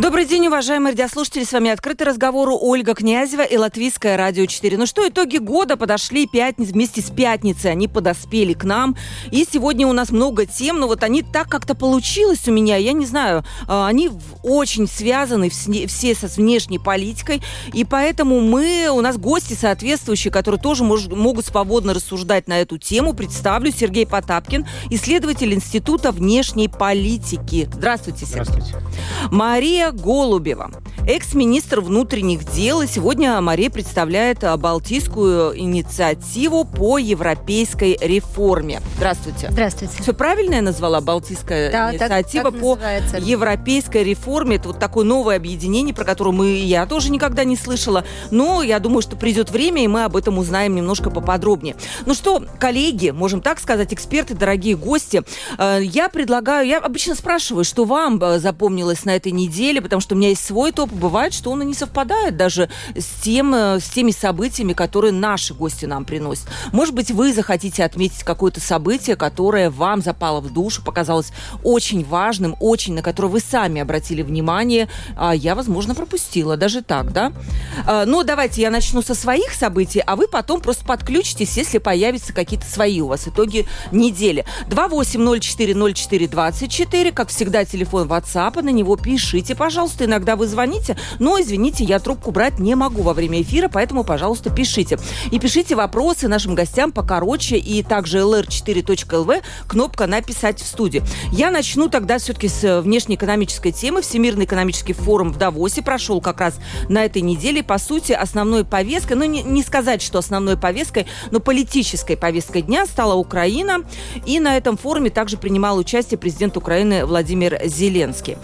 Добрый день, уважаемые радиослушатели. С вами открытый разговор Ольга Князева и Латвийское радио 4. Ну что, итоги года подошли пятниц, вместе с пятницей. Они подоспели к нам. И сегодня у нас много тем, но вот они так как-то получилось у меня. Я не знаю, а, они очень связаны все со внешней политикой. И поэтому мы, у нас гости соответствующие, которые тоже мож, могут свободно рассуждать на эту тему. Представлю Сергей Потапкин, исследователь Института внешней политики. Здравствуйте, Сергей. Здравствуйте. Мария Голубева, экс-министр внутренних дел. И сегодня Мария представляет а, Балтийскую инициативу по европейской реформе. Здравствуйте. Здравствуйте. Все правильно я назвала Балтийская да, инициатива так, так по называется. европейской реформе? Это вот такое новое объединение, про которое мы, я тоже никогда не слышала. Но я думаю, что придет время, и мы об этом узнаем немножко поподробнее. Ну что, коллеги, можем так сказать, эксперты, дорогие гости, э, я предлагаю, я обычно спрашиваю, что вам э, запомнилось на этой неделе, деле, потому что у меня есть свой топ, бывает, что он и не совпадает даже с, тем, э, с теми событиями, которые наши гости нам приносят. Может быть, вы захотите отметить какое-то событие, которое вам запало в душу, показалось очень важным, очень, на которое вы сами обратили внимание, а я, возможно, пропустила, даже так, да? А, ну, давайте я начну со своих событий, а вы потом просто подключитесь, если появятся какие-то свои у вас итоги недели. 28040424, как всегда, телефон WhatsApp, на него пишите, пожалуйста, иногда вы звоните, но, извините, я трубку брать не могу во время эфира, поэтому, пожалуйста, пишите. И пишите вопросы нашим гостям покороче, и также lr4.lv, кнопка «Написать в студии». Я начну тогда все-таки с внешнеэкономической темы. Всемирный экономический форум в Давосе прошел как раз на этой неделе. По сути, основной повесткой, ну, не, не сказать, что основной повесткой, но политической повесткой дня стала Украина. И на этом форуме также принимал участие президент Украины Владимир Зеленский.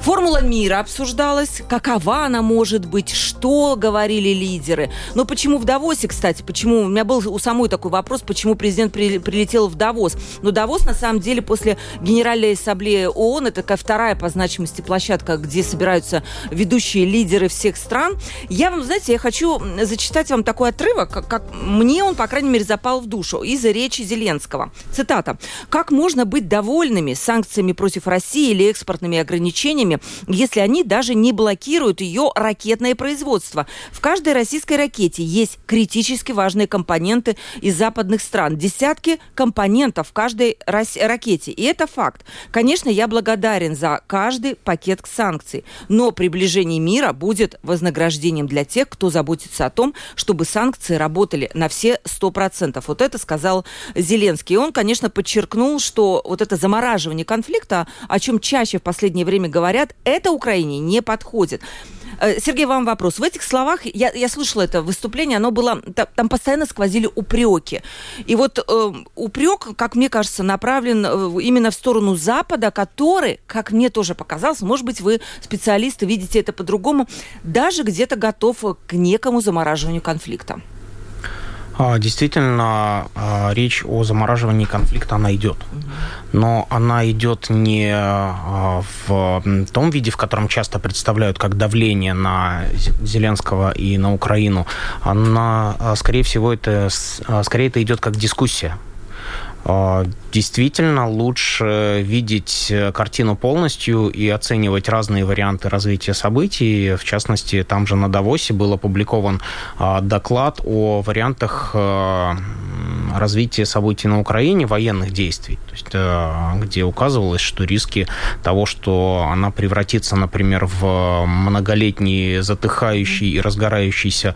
Формула мира обсуждалась, какова она может быть, что говорили лидеры. Но почему в Давосе, кстати, почему, у меня был у самой такой вопрос, почему президент при, прилетел в Давос. Но Давос, на самом деле, после Генеральной Ассамблеи ООН, это такая вторая по значимости площадка, где собираются ведущие лидеры всех стран. Я вам, знаете, я хочу зачитать вам такой отрывок, как, как мне он, по крайней мере, запал в душу, из речи Зеленского. Цитата. «Как можно быть довольными санкциями против России или экспортными ограничениями, ракетами, если они даже не блокируют ее ракетное производство. В каждой российской ракете есть критически важные компоненты из западных стран. Десятки компонентов в каждой ракете. И это факт. Конечно, я благодарен за каждый пакет санкций. Но приближение мира будет вознаграждением для тех, кто заботится о том, чтобы санкции работали на все 100%. Вот это сказал Зеленский. И он, конечно, подчеркнул, что вот это замораживание конфликта, о чем чаще в последнее время говорят, это Украине не подходит. Э, Сергей, вам вопрос. В этих словах, я, я слышала это выступление, оно было, там постоянно сквозили упреки. И вот э, упрек, как мне кажется, направлен э, именно в сторону Запада, который, как мне тоже показалось, может быть, вы специалисты видите это по-другому, даже где-то готов к некому замораживанию конфликта. А, действительно, а, речь о замораживании конфликта, она идет. Но она идет не а, в том виде, в котором часто представляют как давление на Зеленского и на Украину. Она, скорее всего, это, скорее это идет как дискуссия действительно лучше видеть э, картину полностью и оценивать разные варианты развития событий. В частности, там же на Давосе был опубликован а, доклад о вариантах э, развития событий на Украине, военных действий, то есть, э, где указывалось, что риски того, что она превратится, например, в многолетний затыхающий и разгорающийся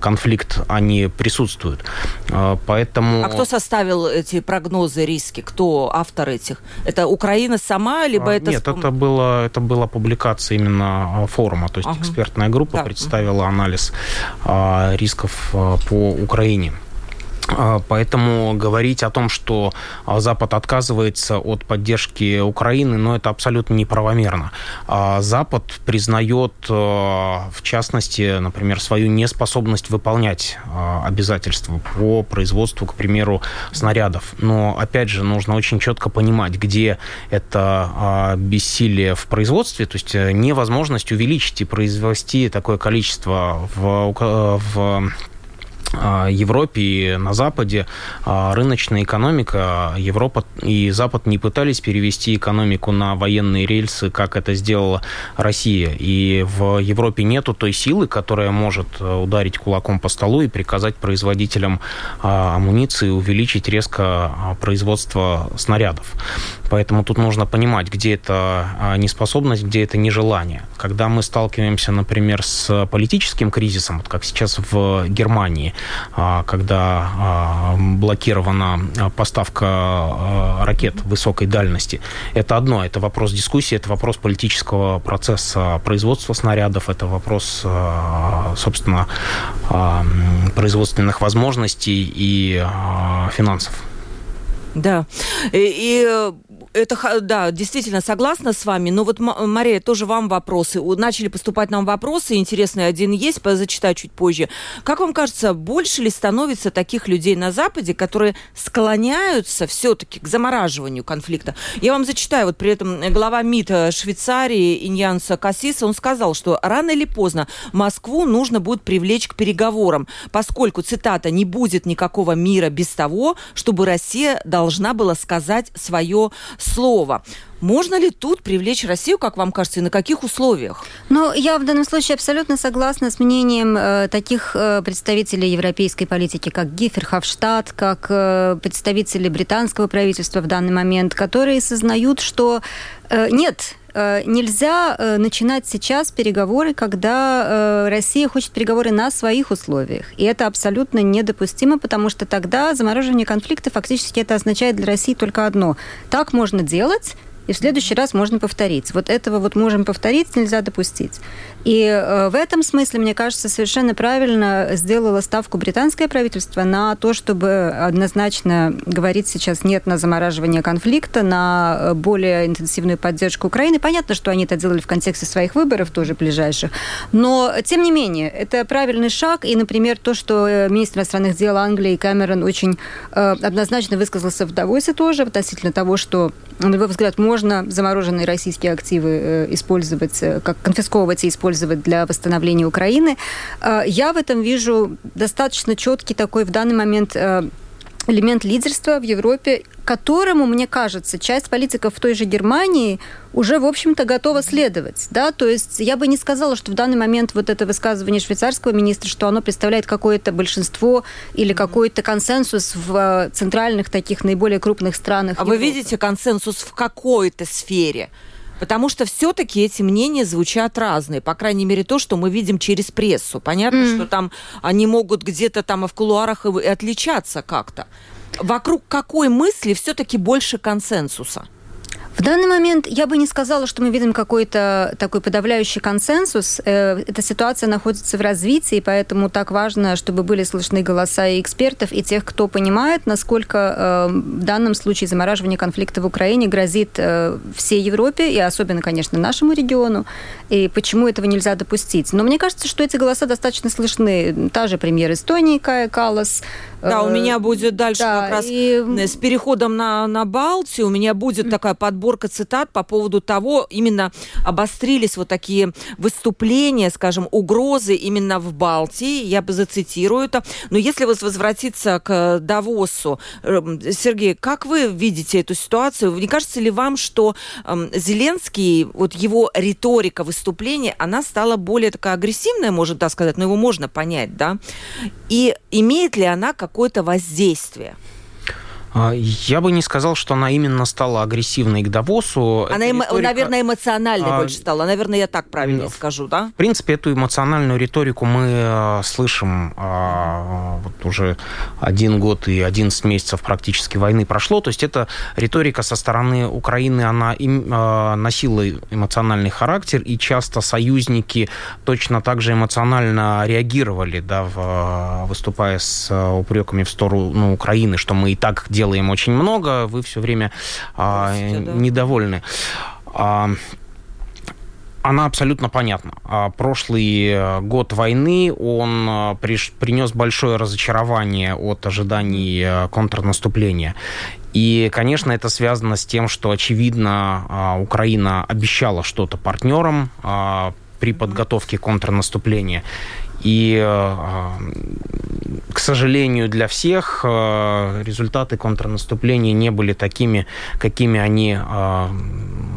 конфликт, они присутствуют. Поэтому... А кто составил эти прогнозы списке? Кто автор этих? Это Украина сама, либо а, это... Нет, это, было, это была публикация именно а, форума, то есть ага. экспертная группа да. представила анализ а, рисков а, по Украине. А, поэтому говорить о том, что а, Запад отказывается от поддержки Украины, ну, это абсолютно неправомерно. А, Запад признает, в частности, например, свою неспособность выполнять обязательства по производству, к примеру, снарядов. Но, опять же, нужно очень четко понимать, где это бессилие в производстве, то есть э, невозможность увеличить и произвести такое количество в, в а, Европе и на Западе а, рыночная экономика. Европа и Запад не пытались перевести экономику на военные рельсы, как это сделала Россия. И в Европе нету той силы, которая может э, ударить кулаком по столу и приказать производителям а, амуниции увеличить резко производство снарядов. Поэтому тут нужно понимать, где это неспособность, где это нежелание. Когда мы сталкиваемся, например, с политическим кризисом, вот как сейчас в Германии, а, когда а, блокирована поставка а, ракет высокой дальности. Это одно, это вопрос дискуссии, это вопрос политического процесса производства снарядов, это вопрос, собственно, производственных возможностей и финансов. Да. И, и это, да, действительно согласна с вами. Но вот, Мария, тоже вам вопросы. Начали поступать нам вопросы, интересный один есть, зачитаю чуть позже. Как вам кажется, больше ли становится таких людей на Западе, которые склоняются все-таки к замораживанию конфликта? Я вам зачитаю, вот при этом глава МИД Швейцарии Иньянса Кассиса, он сказал, что рано или поздно Москву нужно будет привлечь к переговорам, поскольку, цитата, «не будет никакого мира без того, чтобы Россия должна была сказать свое слова. Можно ли тут привлечь Россию, как вам кажется, и на каких условиях? Ну, я в данном случае абсолютно согласна с мнением э, таких э, представителей европейской политики, как Гиферховштадт, как э, представители британского правительства в данный момент, которые сознают, что э, нет, нельзя э, начинать сейчас переговоры, когда Россия хочет переговоры на своих условиях. И это абсолютно недопустимо, потому что тогда замораживание конфликта фактически это означает для России только одно. Так можно делать, и в следующий раз можно повторить. Вот этого вот можем повторить, нельзя допустить. И э, в этом смысле, мне кажется, совершенно правильно сделало ставку британское правительство на то, чтобы однозначно говорить сейчас нет на замораживание конфликта, на э, более интенсивную поддержку Украины. Понятно, что они это делали в контексте своих выборов тоже ближайших, но тем не менее, это правильный шаг. И, например, то, что э, министр иностранных дел Англии Кэмерон очень однозначно высказался в Давосе тоже относительно того, что, на его взгляд, можно замороженные российские активы использовать, как конфисковывать и использовать использовать для восстановления Украины. Э, я в этом вижу достаточно четкий такой в данный момент э, элемент лидерства в Европе, которому, мне кажется, часть политиков в той же Германии уже, в общем-то, готова следовать. Да? То есть я бы не сказала, что в данный момент вот это высказывание швейцарского министра, что оно представляет какое-то большинство или какой-то консенсус в э, центральных таких наиболее крупных странах. А Европы. вы видите консенсус в какой-то сфере? Потому что все-таки эти мнения звучат разные. По крайней мере, то, что мы видим через прессу. Понятно, mm. что там они могут где-то там и в кулуарах и отличаться как-то. Вокруг какой мысли все-таки больше консенсуса? В данный момент я бы не сказала, что мы видим какой-то такой подавляющий консенсус. Э, эта ситуация находится в развитии, поэтому так важно, чтобы были слышны голоса и экспертов, и тех, кто понимает, насколько э, в данном случае замораживание конфликта в Украине грозит э, всей Европе, и особенно, конечно, нашему региону, и почему этого нельзя допустить. Но мне кажется, что эти голоса достаточно слышны. Та же премьер Эстонии Кая Калас, да, у меня будет дальше да, как раз и... с переходом на, на Балтию, у меня будет такая подборка цитат по поводу того, именно обострились вот такие выступления, скажем, угрозы именно в Балтии, я бы зацитирую это. Но если вот возвратиться к Давосу, эм, Сергей, как вы видите эту ситуацию? Не кажется ли вам, что э, Зеленский, вот его риторика выступления, она стала более такая агрессивная, можно так сказать, но его можно понять, да? И имеет ли она как какое-то воздействие? А, я бы не сказал, что она именно стала агрессивной к Давосу. Она, эмо... риторика... наверное, эмоциональной а... больше стала. Наверное, я так правильно в... скажу, да? В принципе, эту эмоциональную риторику мы э, слышим а, вот уже один год и 11 месяцев практически войны прошло. То есть эта риторика со стороны Украины, она им, а, носила эмоциональный характер, и часто союзники точно так же эмоционально реагировали, да, в, выступая с упреками в сторону Украины, что мы и так делаем очень много, вы все время а, недовольны. А, она абсолютно понятна. А, прошлый э, год войны, он э, принес большое разочарование от ожиданий э, контрнаступления. И, конечно, это связано с тем, что, очевидно, а, Украина обещала что-то партнерам при подготовке контрнаступления. И, к сожалению для всех, результаты контрнаступления не были такими, какими они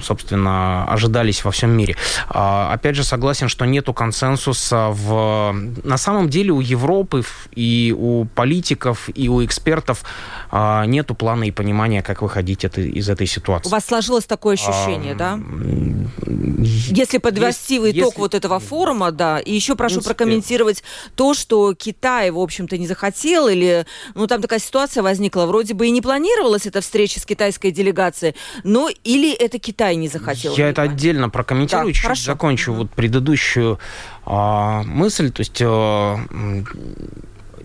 собственно, ожидались во всем мире. А, опять же, согласен, что нету консенсуса в... На самом деле у Европы и у политиков, и у экспертов нету плана и понимания, как выходить это, из этой ситуации. У вас сложилось такое ощущение, а, да? Если подвести в итог если... вот этого форума, да, и еще прошу принципе... прокомментировать то, что Китай, в общем-то, не захотел, или, ну, там такая ситуация возникла, вроде бы и не планировалась эта встреча с китайской делегацией, но или это Китай не захотел? Я это отдельно прокомментирую, да, чуть хорошо. закончу вот предыдущую а, мысль, то есть... А,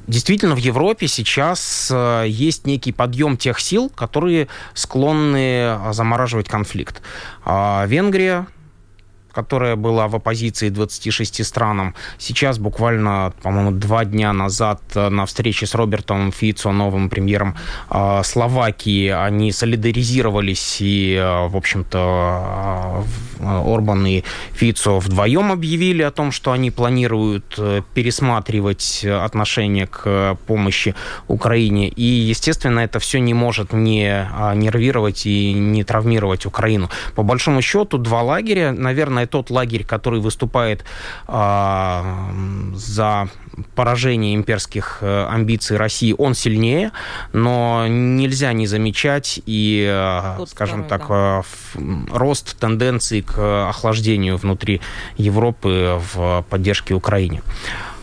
действительно в Европе сейчас э, есть некий подъем тех сил, которые склонны замораживать конфликт. А Венгрия которая была в оппозиции 26 странам, сейчас буквально, по-моему, два дня назад э, на встрече с Робертом Фицо, новым премьером э, Словакии, они солидаризировались и, э, в общем-то, Орбан и Фицо вдвоем объявили о том, что они планируют пересматривать отношение к помощи Украине. И, естественно, это все не может не нервировать и не травмировать Украину. По большому счету, два лагеря, наверное, наверное, тот лагерь, который выступает э, за поражение имперских э, амбиций России, он сильнее, но нельзя не замечать и, э, Тут скажем второй, так, да. Э, рост тенденции к охлаждению внутри Европы в поддержке Украине.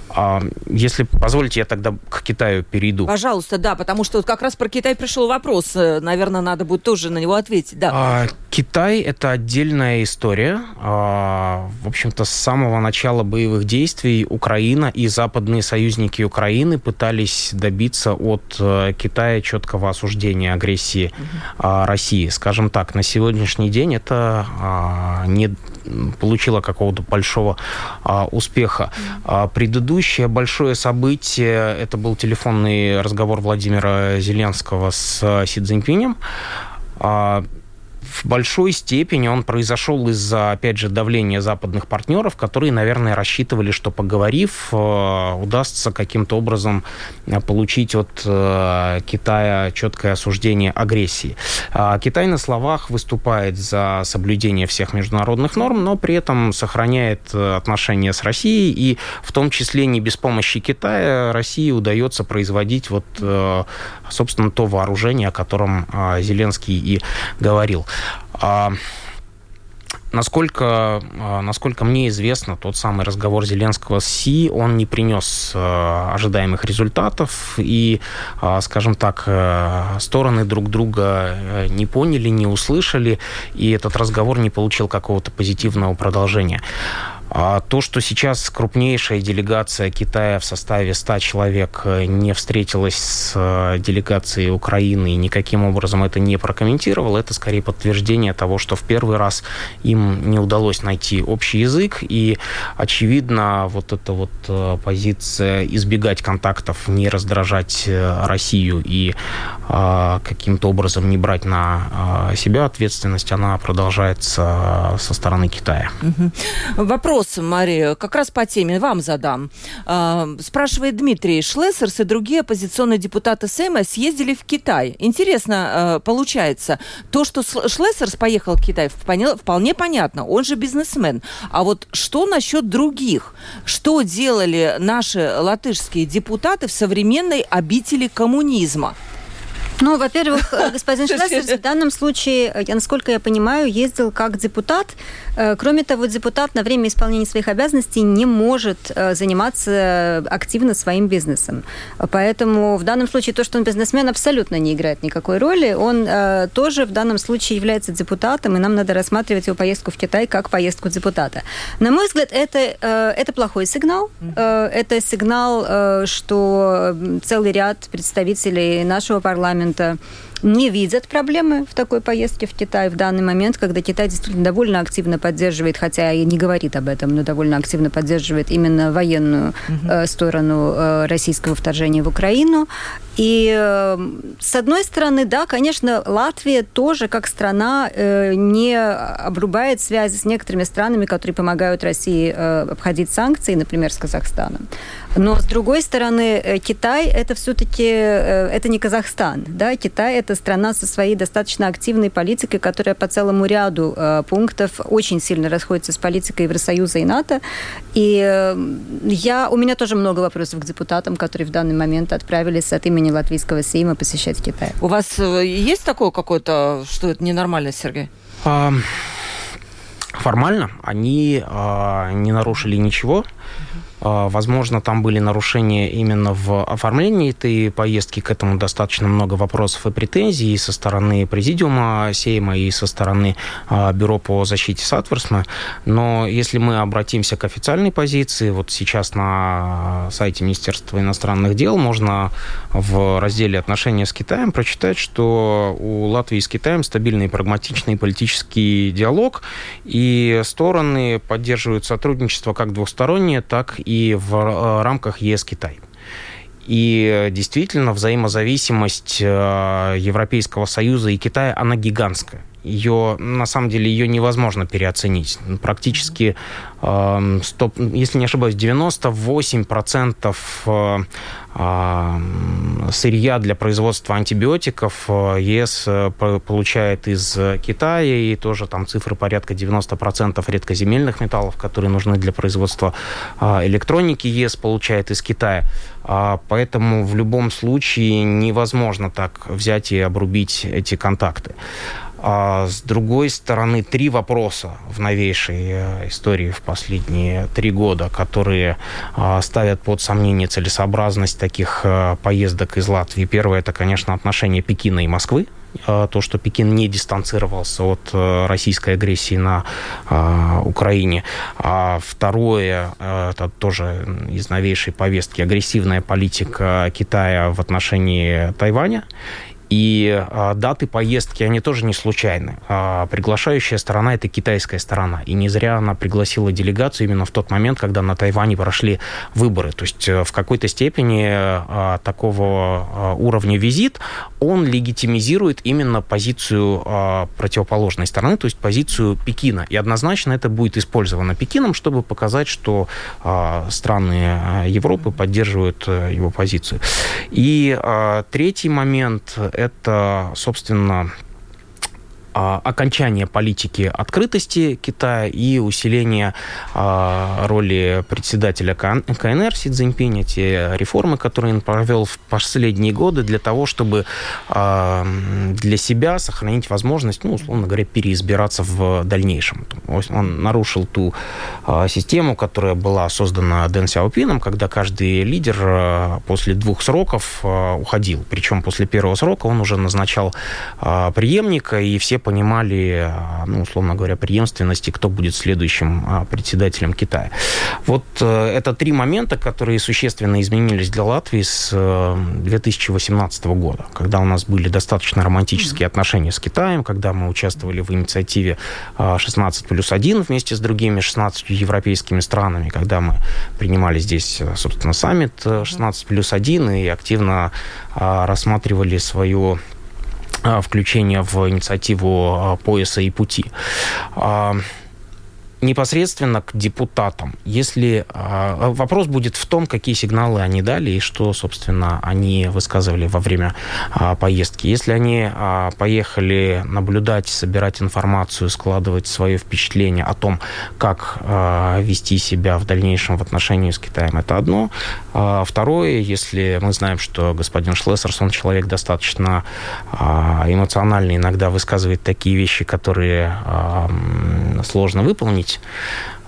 А если позволите, я тогда к Китаю перейду. Пожалуйста, да, потому что вот как раз про Китай пришел вопрос. Э, наверное, надо будет тоже на него ответить. Да. А, Китай – это отдельная история. А, в общем-то, с самого начала боевых действий Украина и западные союзники Украины пытались добиться от э, Китая четкого осуждения агрессии угу. России. Скажем так, на сегодняшний день это не получило какого-то большого успеха. Угу. Предыдущее большое событие – это был телефонный разговор Владимира Зеленского с Си Цзиньпинем. В большой степени он произошел из-за, опять же, давления западных партнеров, которые, наверное, рассчитывали, что поговорив, э, удастся каким-то образом э, получить от э, Китая четкое осуждение агрессии. А Китай на словах выступает за соблюдение всех международных норм, но при этом сохраняет отношения с Россией, и в том числе не без помощи Китая России удается производить вот, собственно, то вооружение, о котором Зеленский и говорил. А, насколько, а, насколько мне известно, тот самый разговор Зеленского с Си, он не принес а, ожидаемых результатов, и, скажем так, стороны друг друга э, не поняли, не услышали, и этот разговор не получил какого-то позитивного продолжения. А то, что сейчас крупнейшая делегация Китая в составе 100 человек э, не встретилась с э, делегацией Украины и никаким образом это не прокомментировал, это скорее подтверждение того, что в первый раз им не удалось найти общий язык, и, очевидно, вот эта вот э, позиция избегать контактов, не раздражать Россию и каким-то образом не брать на себя ответственность, она продолжается со стороны Китая. Вопрос вопрос, Мария, как раз по теме вам задам. А, спрашивает Дмитрий. Шлессерс и другие оппозиционные депутаты Сейма съездили в Китай. Интересно, а, получается, то, что Шлессерс поехал в Китай, вполне понятно. Он же бизнесмен. А вот что насчет других? Что делали наши латышские депутаты в современной обители коммунизма? Ну, во-первых, э, господин Шлессер в данном случае, я, насколько я понимаю, ездил как депутат. Кроме того, депутат на время исполнения своих обязанностей не может заниматься активно своим бизнесом. Поэтому в данном случае то, что он бизнесмен, абсолютно не играет никакой роли. Он тоже в данном случае является депутатом, и нам надо рассматривать его поездку в Китай как поездку депутата. На мой взгляд, это, это плохой сигнал. Это сигнал, что целый ряд представителей нашего парламента не видят проблемы в такой поездке в Китай в данный момент, когда Китай действительно довольно активно поддерживает, хотя и не говорит об этом, но довольно активно поддерживает именно военную э, сторону э, российского вторжения в Украину. И э, с одной стороны, да, конечно, Латвия тоже как страна э, не обрубает связи с некоторыми странами, которые помогают России э, обходить санкции, например, с Казахстаном. Но с другой стороны, э, Китай это все-таки э, это не Казахстан, да, Китай это страна со своей достаточно активной политикой, которая по целому ряду э, пунктов очень сильно расходится с политикой Евросоюза и НАТО. И я у меня тоже много вопросов к депутатам, которые в данный момент отправились от имени латвийского Сейма посещать Китай. У вас есть такое какое-то, что это ненормально, Сергей? Формально они э, не нарушили ничего. А, возможно, там были нарушения именно в оформлении этой поездки. К этому достаточно много вопросов и претензий и со стороны президиума Сейма, и со стороны а, Бюро по защите Сатверсма. Но если мы обратимся к официальной позиции, вот сейчас на сайте Министерства иностранных дел можно в разделе «Отношения с Китаем» прочитать, что у Латвии с Китаем стабильный и прагматичный политический диалог, и стороны поддерживают сотрудничество как двустороннее, так и в э, рамках ЕС-Китай. И действительно, взаимозависимость э, Европейского Союза и Китая, она гигантская. Ее, на самом деле, ее невозможно переоценить. Практически, 100, эм, если не ошибаюсь, 98% а, сырья для производства антибиотиков э, ЕС э, получает из Китая, и тоже там цифры порядка 90% редкоземельных металлов, которые нужны для производства а, электроники, ЕС получает из Китая. А, поэтому в любом случае невозможно так взять и обрубить эти контакты. А с другой стороны, три вопроса в новейшей э, истории в последние три года, которые а, ставят под сомнение целесообразность таких э, поездок из Латвии. Первое, это, конечно, отношения Пекина и Москвы а, то, что Пекин не дистанцировался от э, российской агрессии на Украине. А второе, это тоже из новейшей повестки, агрессивная политика Китая в отношении Тайваня. И а, даты поездки, они тоже не случайны. А, приглашающая сторона – это китайская сторона. И не зря она пригласила делегацию именно в тот момент, когда на Тайване прошли выборы. То есть э, в какой-то степени а, такого уровня визит, он легитимизирует именно позицию а, противоположной стороны, то есть позицию Пекина. И однозначно это будет использовано Пекином, чтобы показать, что а, страны Европы поддерживают а, его позицию. И а, третий момент это, собственно, окончание политики открытости Китая и усиление а, роли председателя КНР Си Цзиньпиня, те реформы, которые он провел в последние годы для того, чтобы а, для себя сохранить возможность, ну, условно говоря, переизбираться в дальнейшем. Он нарушил ту систему, которая была создана Дэн Сяопином, когда каждый лидер после двух сроков уходил. Причем после первого срока он уже назначал преемника, и все понимали, а, ну, условно говоря, преемственности, кто будет следующим а, председателем Китая. Вот э, это три момента, которые существенно изменились для Латвии с 2018 э, года, когда у нас были достаточно романтические отношения с Китаем, когда мы участвовали в инициативе 16 а, плюс 1 вместе с другими 16 европейскими странами, когда мы принимали здесь, э, собственно, саммит 16 плюс 1 и активно рассматривали свою включения в инициативу а, пояса и пути. Непосредственно к депутатам. Если э, вопрос будет в том, какие сигналы они дали и что, собственно, они высказывали во время э, поездки. Если они э, поехали наблюдать, собирать информацию, складывать свое впечатление о том, как э, вести себя в дальнейшем в отношении с Китаем, это одно. А второе, если мы знаем, что господин Шлессерс, он человек достаточно э, эмоциональный, иногда высказывает такие вещи, которые э, сложно выполнить, быть.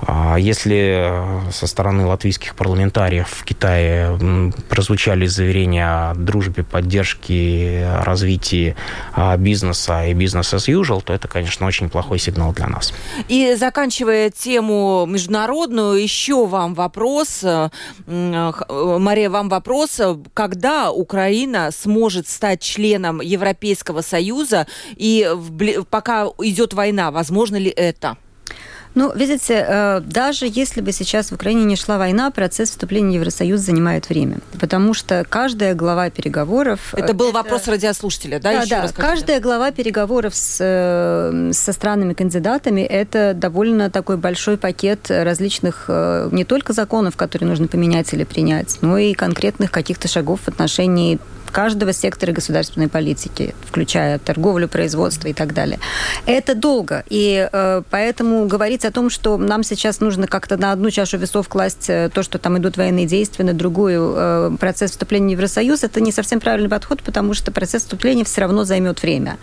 А если э, со стороны латвийских парламентариев в Китае прозвучали заверения о дружбе, поддержке, развитии а, бизнеса и бизнес as usual, то это, конечно, очень плохой сигнал для нас. И заканчивая тему международную, еще вам вопрос, э, э, Мария, вам вопрос, когда Украина сможет стать членом Европейского Союза и пока идет война, возможно ли это? Ну, видите, э, даже если бы сейчас в Украине не шла война, процесс вступления в Евросоюз занимает время. Потому что каждая глава переговоров... Это был это... вопрос радиослушателя, да? Да, да. Каждая глава переговоров с, э, со странами-кандидатами – это довольно такой большой пакет различных э, не только законов, которые нужно поменять или принять, но и конкретных каких-то шагов в отношении каждого сектора государственной политики, включая торговлю, производство и так далее. Это долго, и э, поэтому говорить о том, что нам сейчас нужно как-то на одну чашу весов класть э, то, что там идут военные действия, на другую э, процесс вступления в Евросоюз, это не совсем правильный подход, потому что процесс вступления все равно займет время.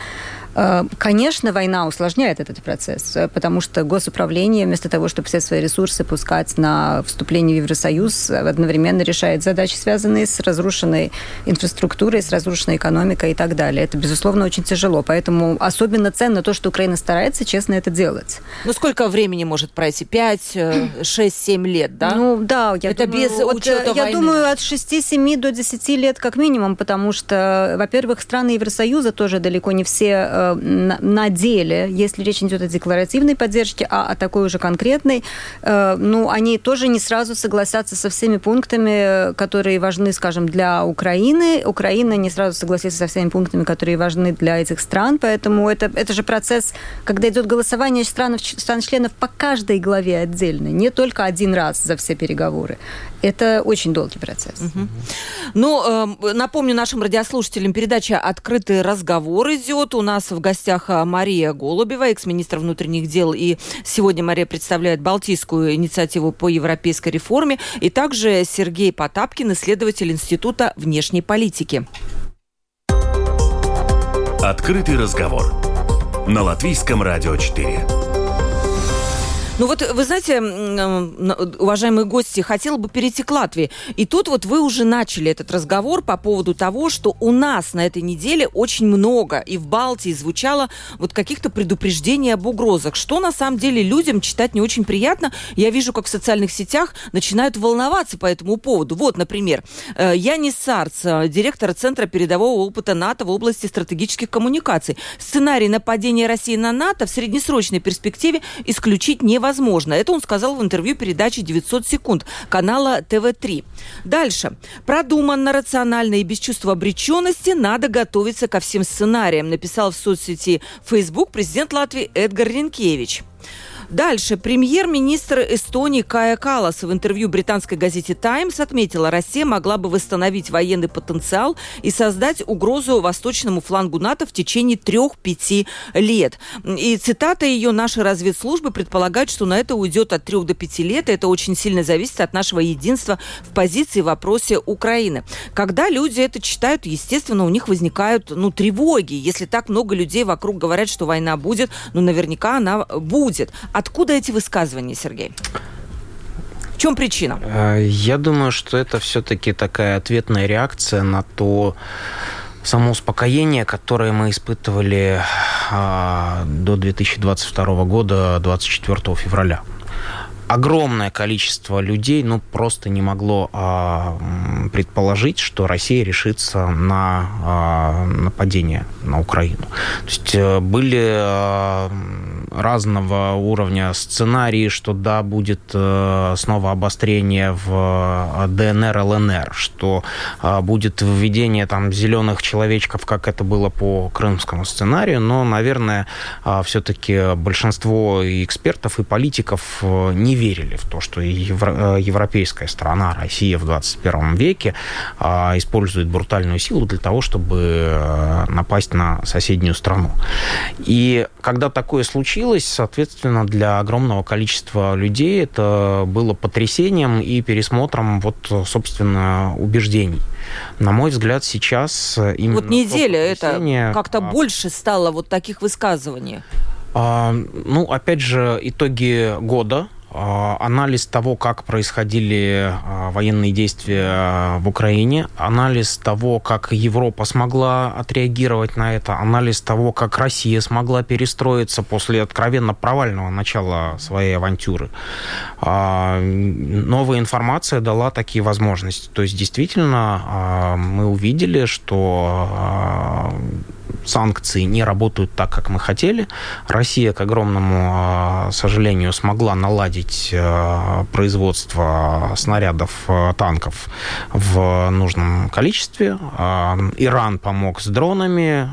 Э, конечно, война усложняет этот процесс, э, потому что госуправление вместо того, чтобы все свои ресурсы пускать на вступление в Евросоюз, одновременно решает задачи, связанные с разрушенной инфраструктурой, с разрушенной экономикой и так далее. Это, безусловно, очень тяжело. Поэтому особенно ценно то, что Украина старается честно это делать. Ну, сколько времени может пройти? Пять, э, шесть, семь лет, да? Ну, да. Я это думаю, без учета вот, Я думаю, от 6-7 до 10 лет как минимум, потому что, во-первых, страны Евросоюза тоже далеко не все на, на деле, если речь идет о декларативной поддержке, а о такой уже конкретной, э, ну, они тоже не сразу согласятся со всеми пунктами, которые важны, скажем, для Украины. Украина не сразу согласится со всеми пунктами, которые важны для этих стран, поэтому это, это же процесс, когда идет голосование стран, стран-членов по каждой главе отдельно, не только один раз за все переговоры. Это очень долгий процесс. Угу. Ну, э, напомню нашим радиослушателям, передача «Открытый разговор» идет. У нас в гостях а, Мария Голубева, экс-министр внутренних дел. И сегодня Мария представляет Балтийскую инициативу по европейской реформе. И также Сергей Потапкин, исследователь Института внешней политики. «Открытый разговор» на Латвийском радио 4. Ну вот, вы знаете, уважаемые гости, хотела бы перейти к Латвии. И тут вот вы уже начали этот разговор по поводу того, что у нас на этой неделе очень много и в Балтии звучало вот каких-то предупреждений об угрозах, что на самом деле людям читать не очень приятно. Я вижу, как в социальных сетях начинают волноваться по этому поводу. Вот, например, э, Янис Сарц, э, директор Центра передового опыта НАТО в области стратегических коммуникаций. Сценарий нападения России на НАТО в среднесрочной перспективе исключить невозможно невозможно. Это он сказал в интервью передачи «900 секунд» канала ТВ-3. Дальше. Продуманно, рационально и без чувства обреченности надо готовиться ко всем сценариям, написал в соцсети Facebook президент Латвии Эдгар Ренкевич. Дальше. Премьер-министр Эстонии Кая Калас в интервью британской газете «Таймс» отметила, Россия могла бы восстановить военный потенциал и создать угрозу восточному флангу НАТО в течение трех-пяти лет. И цитата ее «Наши разведслужбы предполагают, что на это уйдет от трех до пяти лет, и это очень сильно зависит от нашего единства в позиции в вопросе Украины». Когда люди это читают, естественно, у них возникают ну, тревоги. Если так много людей вокруг говорят, что война будет, ну, наверняка она будет. Откуда эти высказывания, Сергей? В чем причина? Э, я думаю, что это все-таки такая ответная реакция на то самоуспокоение, которое мы испытывали а, до 2022 года, 24 февраля огромное количество людей ну, просто не могло а, предположить, что Россия решится на а, нападение на Украину. То есть э, были а, разного уровня сценарии, что да, будет снова обострение в ДНР, ЛНР, что будет введение там зеленых человечков, как это было по крымскому сценарию, но, наверное, все-таки большинство экспертов и политиков не верили в то, что европейская страна, Россия в 21 веке использует брутальную силу для того, чтобы напасть на соседнюю страну. И когда такое случилось, соответственно, для огромного количества людей это было потрясением и пересмотром вот, собственно, убеждений. На мой взгляд, сейчас именно... Вот неделя это как-то больше стало вот таких высказываний. А, ну, опять же, итоги года а, анализ того, как происходили а, военные действия а, в Украине, анализ того, как Европа смогла отреагировать на это, анализ того, как Россия смогла перестроиться после откровенно провального начала своей авантюры. Новая информация дала такие возможности. То есть действительно мы увидели, что санкции не работают так, как мы хотели. Россия, к огромному а, сожалению, смогла наладить а, производство снарядов, а, танков в нужном количестве. Иран помог с дронами,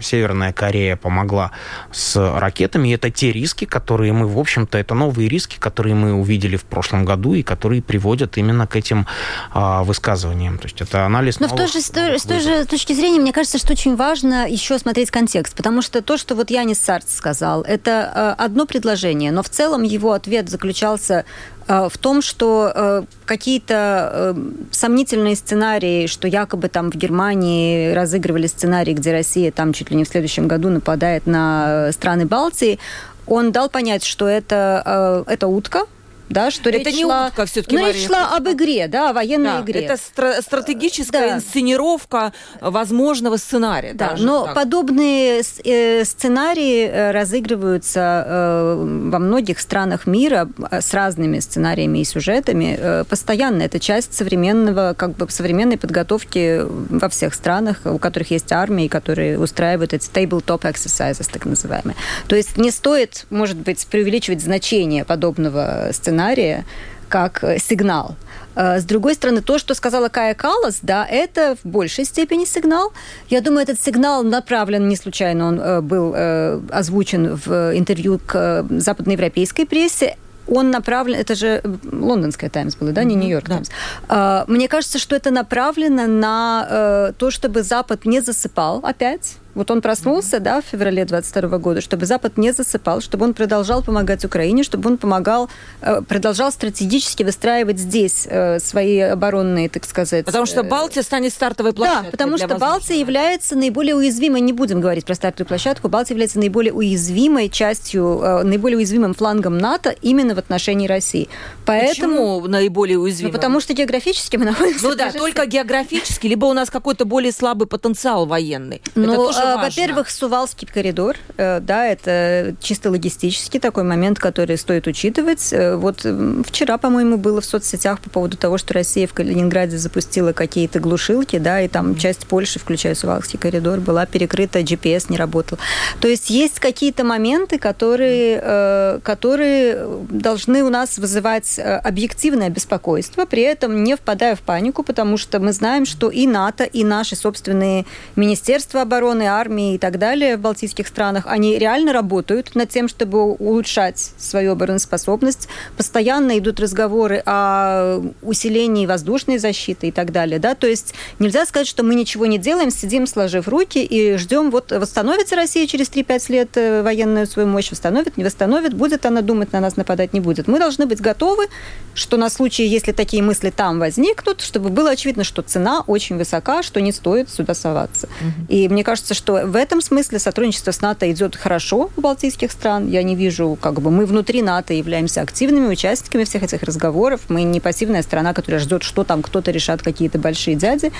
Северная Корея помогла с ракетами. И это те риски, которые мы, в общем-то, это новые риски, которые мы увидели в прошлом году и которые приводят именно к этим высказываниям. То есть это анализ Но новых, в той же, с той же точки зрения, мне кажется, что очень важно еще смотреть контекст, потому что то, что вот Янис Сарц сказал, это э, одно предложение, но в целом его ответ заключался э, в том, что э, какие-то сомнительные сценарии, что якобы там в Германии разыгрывали сценарий, где Россия там чуть ли не в следующем году нападает на страны Балтии, он дал понять, что это, это утка, да, что это речь не шла, утка все-таки, ну, речь шла об игре, да, о военной да, игре. Это стра- стратегическая да. инсценировка возможного сценария. Да, но так. подобные э, сценарии э, разыгрываются э, во многих странах мира с разными сценариями и сюжетами постоянно. Это часть современного, как бы современной подготовки во всех странах, у которых есть армии, которые устраивают эти table-top exercises, так называемые. То есть не стоит, может быть, преувеличивать значение подобного сценария сценария как э, сигнал. Э, с другой стороны, то, что сказала Кая Калас, да, это в большей степени сигнал. Я думаю, этот сигнал направлен не случайно, он э, был озвучен в интервью к западноевропейской прессе он направлен, это же лондонская Таймс была, да, не Нью-Йорк Таймс. Мне кажется, что это направлено на то, чтобы Запад не засыпал опять, вот он проснулся, да, в феврале 22 года, чтобы Запад не засыпал, чтобы он продолжал помогать Украине, чтобы он помогал, э, продолжал стратегически выстраивать здесь э, свои оборонные, так сказать. Потому что э, Балтия станет стартовой площадкой. Да, потому что Балтия является наиболее уязвимой, не будем говорить про стартовую площадку, Балтия является наиболее уязвимой частью, наиболее уязвимым флангом НАТО именно в отношении России. Поэтому, Почему наиболее уязвимым? Ну, потому что географически мы находимся... Ну да, только географически, либо у нас какой-то более слабый потенциал военный. Но, Это тоже Э, во-первых, Сувалский коридор, э, да, это чисто логистический такой момент, который стоит учитывать. Э, вот вчера, по-моему, было в соцсетях по поводу того, что Россия в Калининграде запустила какие-то глушилки, да, и там часть Польши, включая Сувалский коридор, была перекрыта, GPS не работал. То есть есть какие-то моменты, которые, которые должны у нас вызывать объективное беспокойство, при этом не впадая в панику, потому что мы знаем, что и НАТО, и наши собственные Министерства обороны, армии и так далее в балтийских странах, они реально работают над тем, чтобы улучшать свою обороноспособность. Постоянно идут разговоры о усилении воздушной защиты и так далее. Да? То есть нельзя сказать, что мы ничего не делаем, сидим сложив руки и ждем, вот восстановится Россия через 3-5 лет э, военную свою мощь, восстановит, не восстановит, будет она думать, на нас нападать не будет. Мы должны быть готовы, что на случай, если такие мысли там возникнут, чтобы было очевидно, что цена очень высока, что не стоит сюда соваться. Угу. И мне кажется, что в этом смысле сотрудничество с НАТО идет хорошо у балтийских стран. Я не вижу, как бы мы внутри НАТО являемся активными участниками всех этих разговоров. Мы не пассивная страна, которая ждет, что там кто-то решат какие-то большие дяди.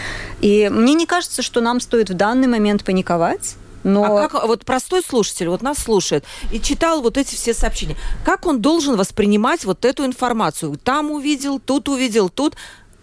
И мне не кажется, что нам стоит в данный момент паниковать. Но... А как вот простой слушатель вот нас слушает и читал вот эти все сообщения, как он должен воспринимать вот эту информацию? Там увидел, тут увидел, тут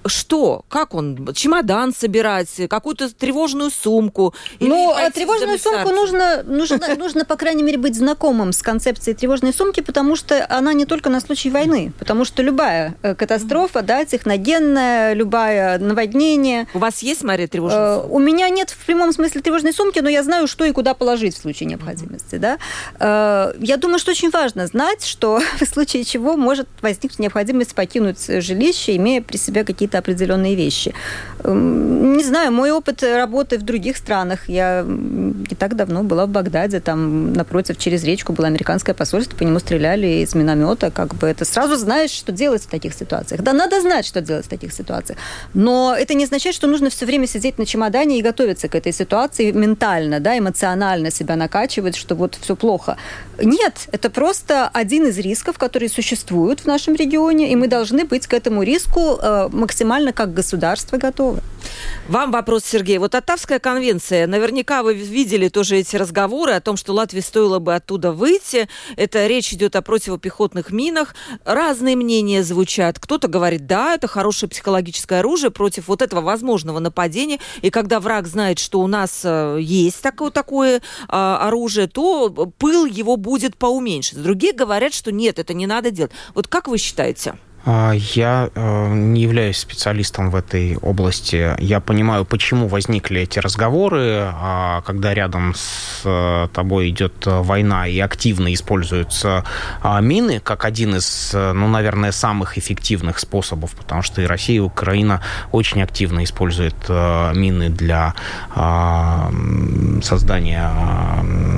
что? Как он? Чемодан собирать, какую-то тревожную сумку? Ну, а тревожную сумку нужно, нужно, нужно, по крайней мере, быть знакомым с концепцией тревожной сумки, потому что она не только на случай войны, потому что любая э, катастрофа, да, техногенная, любое наводнение. У вас есть, Мария, тревожная сумка? У меня нет в прямом смысле тревожной сумки, но я знаю, что и куда положить в случае необходимости, да. Э, я думаю, что очень важно знать, что в случае чего может возникнуть необходимость покинуть жилище, имея при себе какие-то определенные вещи. Эм, не знаю, мой опыт работы в других странах. Я не так давно была в Багдаде, там напротив, через речку было американское посольство, по нему стреляли из миномета. Как бы это сразу знаешь, что делать в таких ситуациях. Да, надо знать, что делать в таких ситуациях. Но это не означает, что нужно все время сидеть на чемодане и готовиться к этой ситуации ментально, да, эмоционально себя накачивать, что вот все плохо. Нет, это просто один из рисков, которые существуют в нашем регионе, и мы должны быть к этому риску э, максимально как государство готовы. Вам вопрос, Сергей. Вот Оттавская конвенция. Наверняка вы видели тоже эти разговоры о том, что Латвии стоило бы оттуда выйти. Это речь идет о противопехотных минах. Разные мнения звучат. Кто-то говорит, да, это хорошее психологическое оружие против вот этого возможного нападения. И когда враг знает, что у нас э, есть такое, такое а, оружие, то пыл его будет поуменьшить. Другие говорят, что нет, это не надо делать. Вот как вы считаете? А, я э, не являюсь специалистом в этой области. Я понимаю, почему возникли эти разговоры, а когда рядом с э, тобой идет война и активно используются а, мины, как один из, ну, наверное, самых эффективных способов, потому что и Россия, и Украина очень активно используют э, мины для создания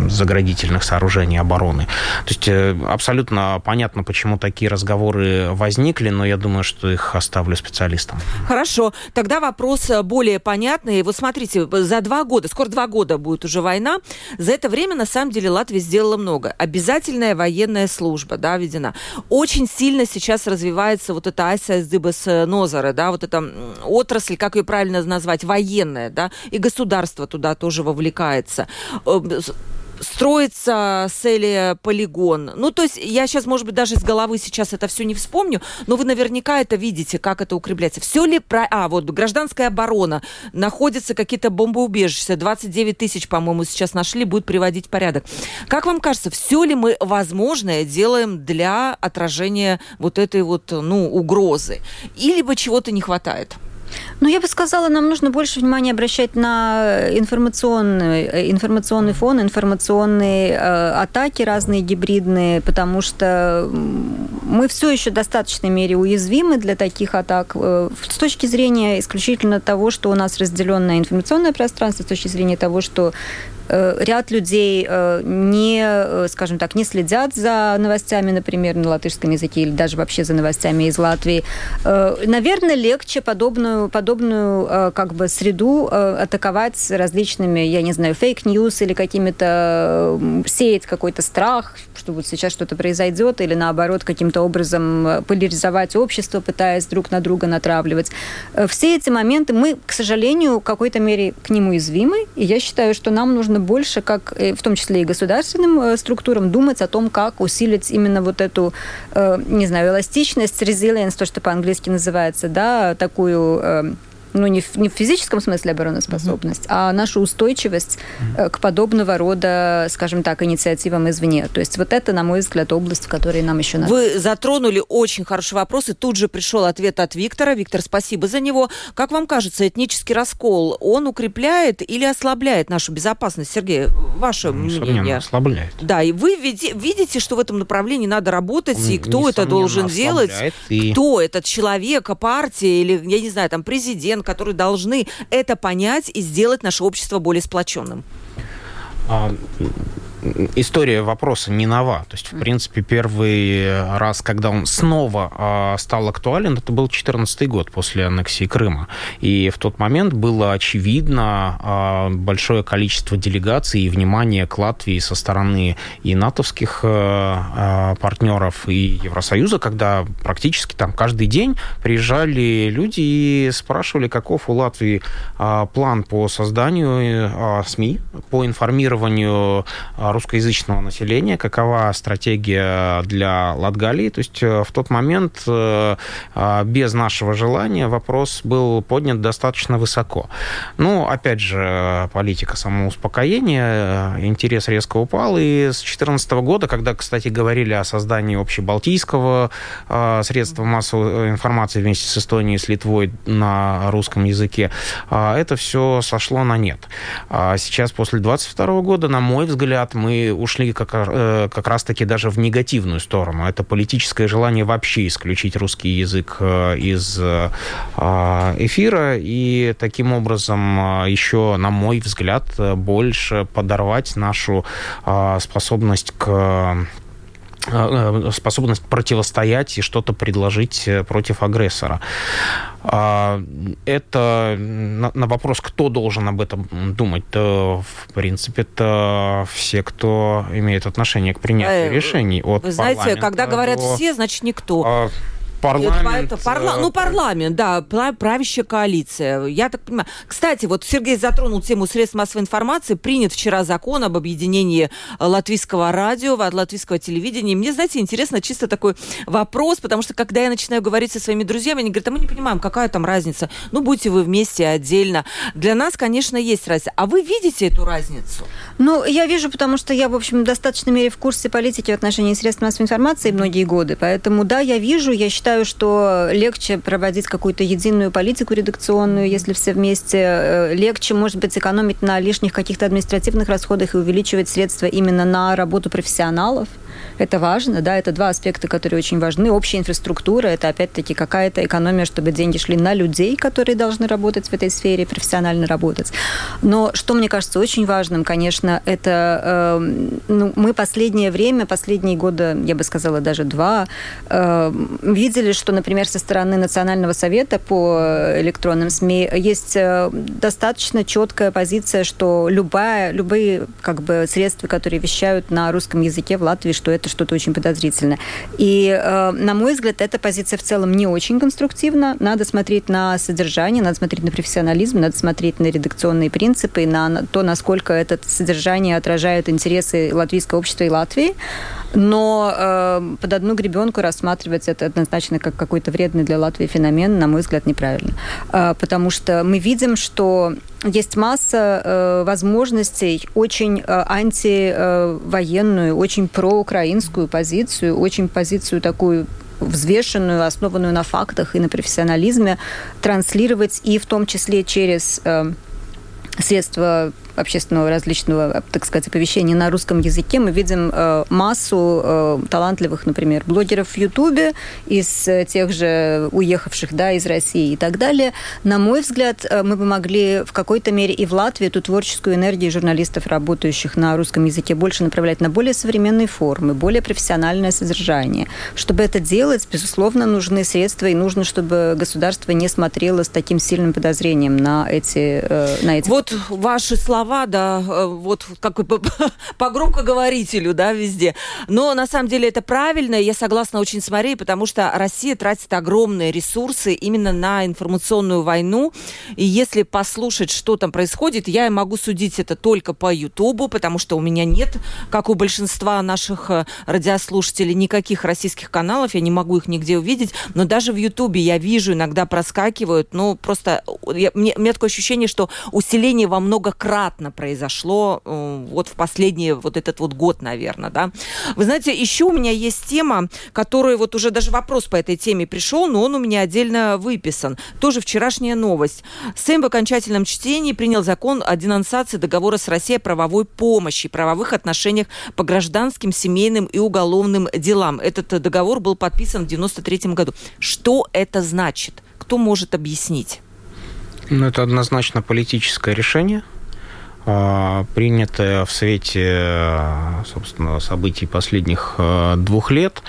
заградительных сооружений обороны. То есть абсолютно понятно, почему такие разговоры возникли возникли, но я думаю, что их оставлю специалистам. Хорошо. Тогда вопрос э, более понятный. Вот смотрите, за два года, скоро два года будет уже война, за это время, на самом деле, Латвия сделала много. Обязательная военная служба, да, введена. Очень сильно сейчас развивается вот эта aizsardzības nozare, да, вот эта отрасль, как ее правильно назвать, военная, да, и государство туда тоже вовлекается э, строится Селия полигон. Ну, то есть я сейчас, может быть, даже из головы сейчас это все не вспомню, но вы наверняка это видите, как это укрепляется. Все ли про... А, вот гражданская оборона, находятся какие-то бомбоубежища, 29 тысяч, по-моему, сейчас нашли, будет приводить порядок. Как вам кажется, все ли мы возможное делаем для отражения вот этой вот, ну, угрозы? Или бы чего-то не хватает? Ну, я бы сказала, нам нужно больше внимания обращать на информационный, э, информационный фон, информационные э, атаки разные гибридные, потому что мы все еще в достаточной мере уязвимы для таких атак э, с точки зрения исключительно того, что у нас разделенное информационное пространство, с точки зрения того, что Э, ряд людей э, не, э, скажем так, не следят за новостями, например, на латышском языке или даже вообще за новостями из Латвии. Наверное, легче подобную, подобную как бы среду атаковать различными, я не знаю, fake news или какими-то сеять какой-то страх, что вот сейчас что-то произойдет, или наоборот каким-то образом поляризовать общество, пытаясь друг на друга натравливать. Все эти моменты мы, к сожалению, в какой-то мере к ним уязвимы, и я считаю, что нам нужно больше, как в том числе и государственным э, структурам, думать о том, как усилить именно вот эту, э, не знаю, эластичность, resilience, то, что по-английски называется, да, такую э, ну, не в, не в физическом смысле обороноспособность, mm-hmm. а нашу устойчивость mm-hmm. к подобного рода, скажем так, инициативам извне. То есть вот это, на мой взгляд, область, в которой нам еще надо. Вы затронули очень хороший вопрос, и тут же пришел ответ от Виктора. Виктор, спасибо за него. Как вам кажется, этнический раскол, он укрепляет или ослабляет нашу безопасность? Сергей, ваше ну, мнение? ослабляет. Да, и вы видите, что в этом направлении надо работать, и кто это должен делать? И... Кто этот человек, партия или, я не знаю, там, президент, которые должны это понять и сделать наше общество более сплоченным? А, история вопроса не нова. То есть, в принципе, первый раз, когда он снова э, стал актуален, это был 2014 год после аннексии Крыма. И в тот момент было очевидно э, большое количество делегаций и внимания к Латвии со стороны и натовских э, партнеров, и Евросоюза, когда практически там каждый день приезжали люди и спрашивали, каков у Латвии план по созданию э, СМИ, по информированию русскоязычного населения, какова стратегия для Латгалии. То есть в тот момент без нашего желания вопрос был поднят достаточно высоко. Ну, опять же, политика самоуспокоения, интерес резко упал, и с 2014 года, когда, кстати, говорили о создании общебалтийского средства массовой информации вместе с Эстонией с Литвой на русском языке, это все сошло на нет. Сейчас, после 2022 года, на мой взгляд, мы ушли как, э, как раз-таки даже в негативную сторону. Это политическое желание вообще исключить русский язык э, из э, эфира и таким образом еще, на мой взгляд, больше подорвать нашу способность к способность противостоять и что-то предложить против агрессора. А, это на вопрос, кто должен об этом думать, то, в принципе, это все, кто имеет отношение к принятию э, решений. От Вы знаете, когда говорят до... все, значит никто. Парламент. Это, парла... Ну, парламент, да, правящая коалиция. Я так понимаю. Кстати, вот Сергей затронул тему средств массовой информации. Принят вчера закон об объединении латвийского радио, латвийского телевидения. мне, знаете, интересно чисто такой вопрос, потому что когда я начинаю говорить со своими друзьями, они говорят, а мы не понимаем, какая там разница. Ну, будьте вы вместе отдельно. Для нас, конечно, есть разница. А вы видите эту разницу? Ну, я вижу, потому что я, в общем, в достаточной мере в курсе политики в отношении средств массовой информации многие годы. Поэтому, да, я вижу, я считаю, считаю, что легче проводить какую-то единую политику редакционную, если все вместе. Э, легче, может быть, экономить на лишних каких-то административных расходах и увеличивать средства именно на работу профессионалов. Это важно, да, это два аспекта, которые очень важны. Общая инфраструктура – это, опять-таки, какая-то экономия, чтобы деньги шли на людей, которые должны работать в этой сфере, профессионально работать. Но что мне кажется очень важным, конечно, это э, ну, мы последнее время, последние годы, я бы сказала, даже два, э, видели, что, например, со стороны Национального совета по электронным СМИ есть э, достаточно четкая позиция, что любая, любые как бы, средства, которые вещают на русском языке в Латвии, что это что-то очень подозрительное. И, э, на мой взгляд, эта позиция в целом не очень конструктивна. Надо смотреть на содержание, надо смотреть на профессионализм, надо смотреть на редакционные принципы, на то, насколько это содержание отражает интересы латвийского общества и Латвии. Но э, под одну гребенку рассматривать это однозначно как какой-то вредный для Латвии феномен, на мой взгляд, неправильно. Э, потому что мы видим, что есть масса э, возможностей очень э, антивоенную, очень проукраинскую позицию, очень позицию такую взвешенную, основанную на фактах и на профессионализме, транслировать и в том числе через э, средства общественного различного, так сказать, оповещения на русском языке, мы видим э, массу э, талантливых, например, блогеров в Ютубе из э, тех же уехавших, да, из России и так далее. На мой взгляд, мы бы могли в какой-то мере и в Латвии эту творческую энергию журналистов, работающих на русском языке, больше направлять на более современные формы, более профессиональное содержание. Чтобы это делать, безусловно, нужны средства, и нужно, чтобы государство не смотрело с таким сильным подозрением на эти, на эти... Вот ваши слова слова, да, э, вот как по, по громкоговорителю, да, везде. Но на самом деле это правильно, я согласна очень с Марией, потому что Россия тратит огромные ресурсы именно на информационную войну. И если послушать, что там происходит, я могу судить это только по Ютубу, потому что у меня нет, как у большинства наших э, радиослушателей, никаких российских каналов, я не могу их нигде увидеть. Но даже в Ютубе я вижу, иногда проскакивают, ну, просто я, мне, у меня такое ощущение, что усиление во много крат внезапно произошло э, вот в последний вот этот вот год, наверное, да. Вы знаете, еще у меня есть тема, которая вот уже даже вопрос по этой теме пришел, но он у меня отдельно выписан. Тоже вчерашняя новость. Сэм в окончательном чтении принял закон о денонсации договора с Россией о правовой помощи, правовых отношениях по гражданским, семейным и уголовным делам. Этот договор был подписан в 93 году. Что это значит? Кто может объяснить? Ну, это однозначно политическое решение. А, принятое в свете, собственно, событий последних а, двух лет.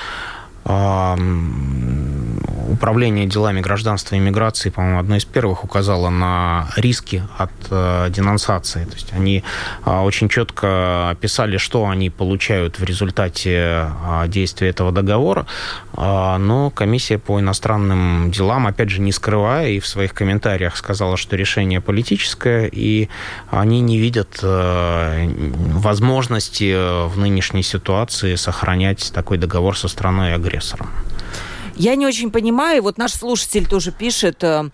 Управление делами гражданства и миграции, по-моему, одно из первых указало на риски от э, денонсации. То есть они э, очень четко описали, что они получают в результате э, действия этого договора, э, но комиссия по иностранным делам, опять же, не скрывая, и в своих комментариях сказала, что решение политическое, и они не видят э, возможности в нынешней ситуации сохранять такой договор со страной-агрессором. Я не очень понимаю, вот наш слушатель тоже пишет, э,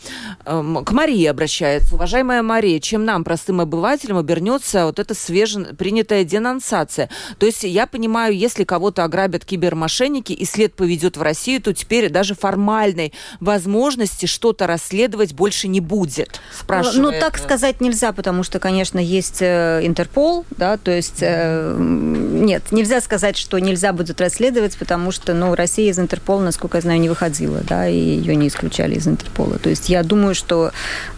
э, к Марии обращается. Уважаемая Мария, чем нам, простым обывателям, обернется вот эта свежепринятая денонсация? То есть я понимаю, если кого-то ограбят кибермошенники и след поведет в Россию, то теперь даже формальной возможности что-то расследовать больше не будет, спрашивает. Ну, так сказать нельзя, потому что, конечно, есть э, Интерпол, да, то есть э, нет, нельзя сказать, что нельзя будет расследовать, потому что, ну, Россия из Интерпола, насколько я знаю, не выходила, да, и ее не исключали из Интерпола. То есть я думаю, что,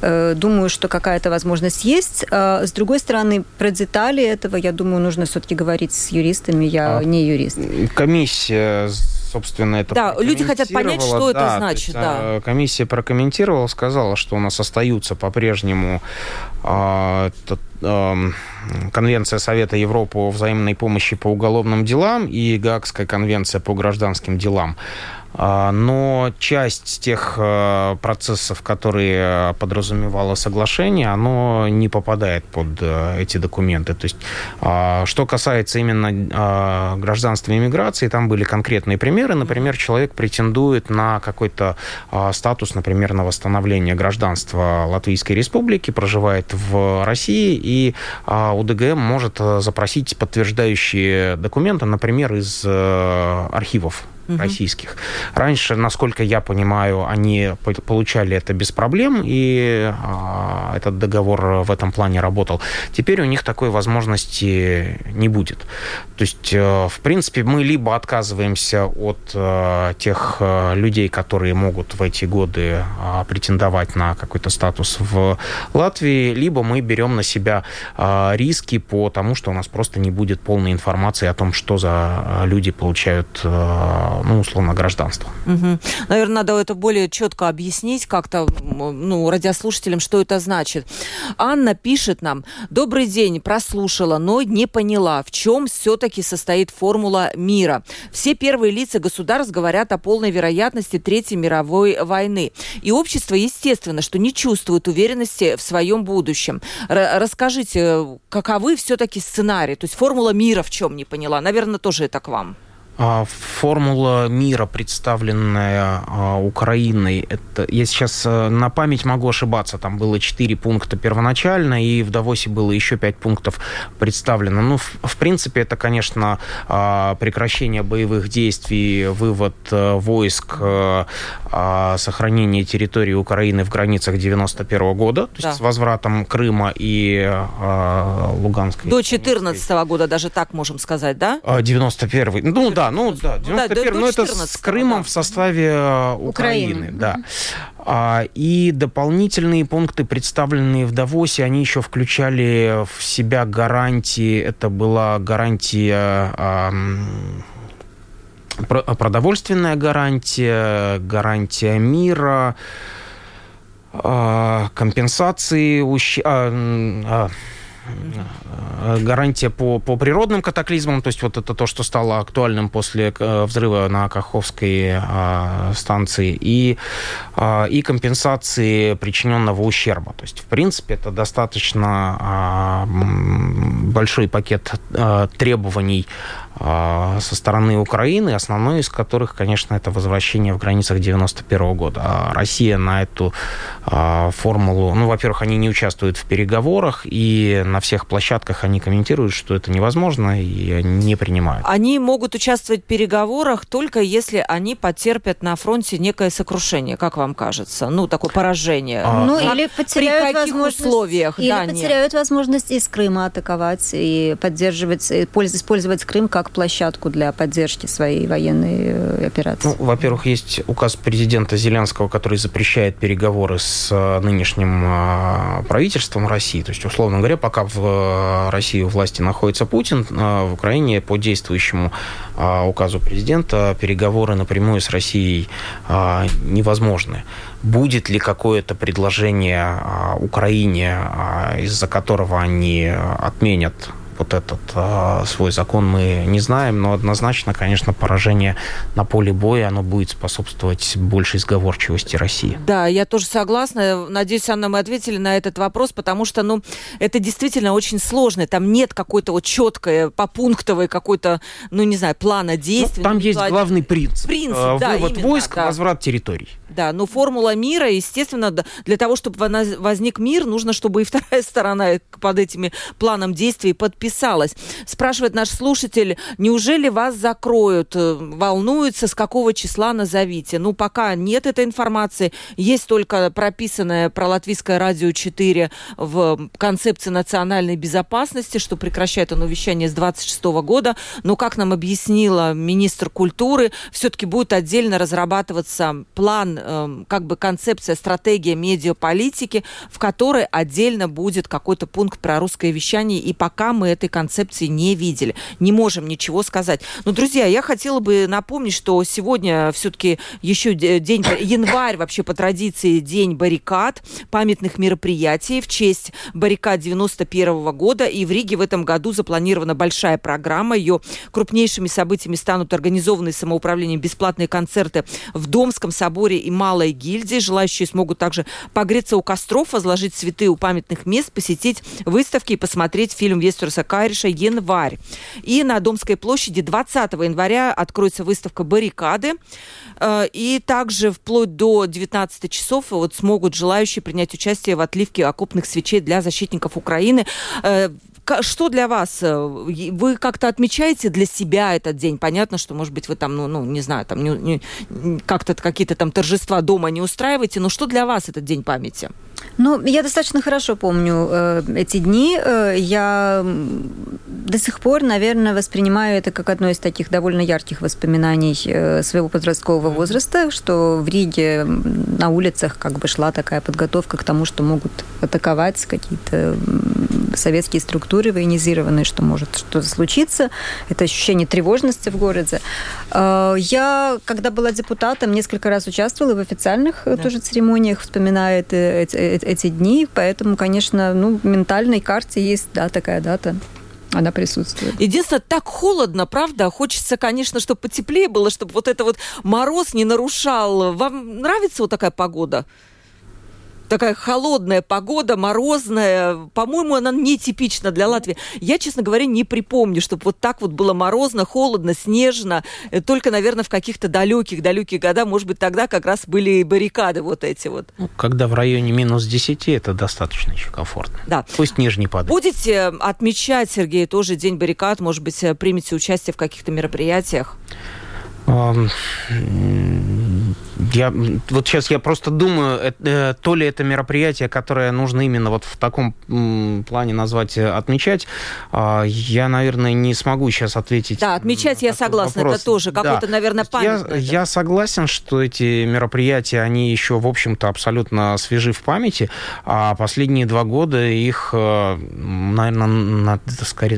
э, думаю, что какая-то возможность есть. Э, с другой стороны, про детали этого, я думаю, нужно все-таки говорить с юристами. Я а не юрист. Комиссия собственно, это Да, люди хотят понять, что да, это значит. Есть, да. А, комиссия прокомментировала, сказала, что у нас остаются по-прежнему э, э, Конвенция Совета Европы о взаимной помощи по уголовным делам и Гаагская конвенция по гражданским делам. А, но часть тех э, процессов, которые подразумевало соглашение, оно не попадает под э, эти документы. То есть, а, что касается именно а, гражданства и иммиграции, там были конкретные примеры. Например, человек претендует на какой-то статус, например, на восстановление гражданства Латвийской Республики, проживает в России, и УДГМ может э, запросить подтверждающие документы, например, из архивов угу. российских. Раньше, насколько я понимаю, они получали это без проблем, и а, этот договор в этом плане работал. Теперь у них такой возможности не будет. То есть, э, в принципе, мы либо отказываемся от э, тех э, людей, которые могут в эти годы а, претендовать на какой-то статус в Латвии, либо мы берем на себя а, риски по тому, что у нас просто не будет полной информации о том, что за люди получают ну, условно, гражданство. Угу. Наверное, надо это более четко объяснить как-то ну, радиослушателям, что это значит. Анна пишет нам, добрый день, прослушала, но не поняла, в чем все-таки состоит формула мира. Все первые лица государств говорят о полной вероятности Третьей мировой войны. И общество, естественно, что не чувствует уверенности в своем будущем. Р расскажите, каковы все-таки сценарии? То есть формула мира в чем не поняла? Наверное, тоже это к вам. А, формула мира, представленная а, Украиной, это я сейчас э, на память могу ошибаться, там было 4 пункта первоначально, и в Давосе было еще 5 пунктов представлено. Ну, в, в принципе, это, конечно, а, прекращение боевых действий, вывод э, войск, э, сохранение территории Украины в границах 91 года, то да. есть с возвратом Крыма и Луганской. До 14 -го года, даже так можем сказать, да? 91 Ну, да, ну да, 91 ну, это с Крымом да. в составе э, Украины, Украины. да. А, и дополнительные пункты, представленные в Давосе, они еще включали в себя гарантии, это была гарантия а, продовольственная гарантия, гарантия мира, а, компенсации ущ... Э, гарантия по, по природным катаклизмам, то есть вот это то, что стало актуальным после э, взрыва на Каховской а, станции, и, а, и компенсации причиненного ущерба. То есть, в принципе, это достаточно а, большой пакет а, требований со стороны Украины, основной из которых, конечно, это возвращение в границах 91 года. А Россия на эту а, формулу, ну, во-первых, они не участвуют в переговорах, и на всех площадках они комментируют, что это невозможно, и не принимают. Они могут участвовать в переговорах только если они потерпят на фронте некое сокрушение, как вам кажется? Ну, такое поражение. А, ну, или потеряют При каких условиях? Или да, потеряют нет. возможность из Крыма атаковать и поддерживать, использовать Крым как площадку для поддержки своей военной э, операции? Ну, во-первых, есть указ президента Зеленского, который запрещает переговоры с э, нынешним э, правительством России. То есть, условно говоря, пока в России у власти находится Путин, в Украине по действующему указу президента переговоры напрямую с Россией невозможны будет ли какое-то предложение Украине, из-за которого они отменят вот этот э, свой закон мы не знаем, но однозначно, конечно, поражение на поле боя, оно будет способствовать большей сговорчивости России. Да, я тоже согласна. Надеюсь, Анна, мы ответили на этот вопрос, потому что, ну, это действительно очень сложно. Там нет какой-то вот четкой, попунктовой какой-то, ну, не знаю, плана действий. Ну, там есть главный принцип. Принцип, э, да, Вывод именно, войск, да. возврат территорий. Да, но формула мира, естественно, для того, чтобы возник мир, нужно, чтобы и вторая сторона под этими планом действий подписалась. Спрашивает наш слушатель, неужели вас закроют? Э, волнуются, с какого числа назовите? Ну, пока нет этой информации. Есть только прописанное про Латвийское радио 4 в концепции национальной безопасности, что прекращает оно вещание с 26 года. Но, как нам объяснила министр культуры, все-таки будет отдельно разрабатываться план Эм, как бы концепция, стратегия медиаполитики, в которой отдельно будет какой-то пункт про русское вещание, и пока мы этой концепции не видели. Не можем ничего сказать. Но, друзья, я хотела бы напомнить, что сегодня все-таки еще день, январь вообще по традиции день баррикад, памятных мероприятий в честь баррикад 91 -го года, и в Риге в этом году запланирована большая программа. Ее крупнейшими событиями станут организованные самоуправлением бесплатные концерты в Домском соборе и Малой гильдии. Желающие смогут также погреться у костров, возложить цветы у памятных мест, посетить выставки и посмотреть фильм Вестерса Кайриша «Январь». И на Домской площади 20 января откроется выставка «Баррикады». Э, и также вплоть до 19 часов вот смогут желающие принять участие в отливке окопных свечей для защитников Украины. Э, что для вас? Э, вы как-то отмечаете для себя этот день? Понятно, что, может быть, вы там, ну, ну не знаю, там не, не, как-то какие-то там торжества дома не устраиваете, но что для вас этот день памяти? Ну, я достаточно хорошо помню э, эти дни. Э, я до сих пор, наверное, воспринимаю это как одно из таких довольно ярких воспоминаний э, своего подросткового возраста, что в Риге на улицах как бы шла такая подготовка к тому, что могут атаковать какие-то советские структуры военизированные, что может что-то случиться. Это ощущение тревожности в городе. Э, я, когда была депутатом, несколько раз участвовала в официальных да. тоже церемониях, вспоминая эти, эти дни, поэтому, конечно, ну, в ментальной карте есть да, такая дата она присутствует. Единственное, так холодно, правда? Хочется, конечно, чтобы потеплее было, чтобы вот это вот мороз не нарушал. Вам нравится вот такая погода? Такая холодная погода, морозная. По-моему, она нетипична для Латвии. Я, честно говоря, не припомню, чтобы вот так вот было морозно, холодно, снежно. Э, только, наверное, в каких-то далеких-далеких годах, может быть, тогда как раз были баррикады вот эти вот. Ну, когда в районе минус 10, это достаточно еще комфортно. Да. Пусть ниже не падает. Будете отмечать, Сергей, тоже День баррикад? Может быть, э, примете участие в каких-то мероприятиях? Я, вот сейчас я просто думаю, э, то ли это мероприятие, которое нужно именно вот в таком плане назвать, э, отмечать, э, я, наверное, не смогу сейчас ответить. Да, отмечать я согласна, вопрос. это тоже какой-то, да. наверное, память. Я, я согласен, что эти мероприятия, они еще, в общем-то, абсолютно свежи в памяти, а последние два года их, э, наверное, надо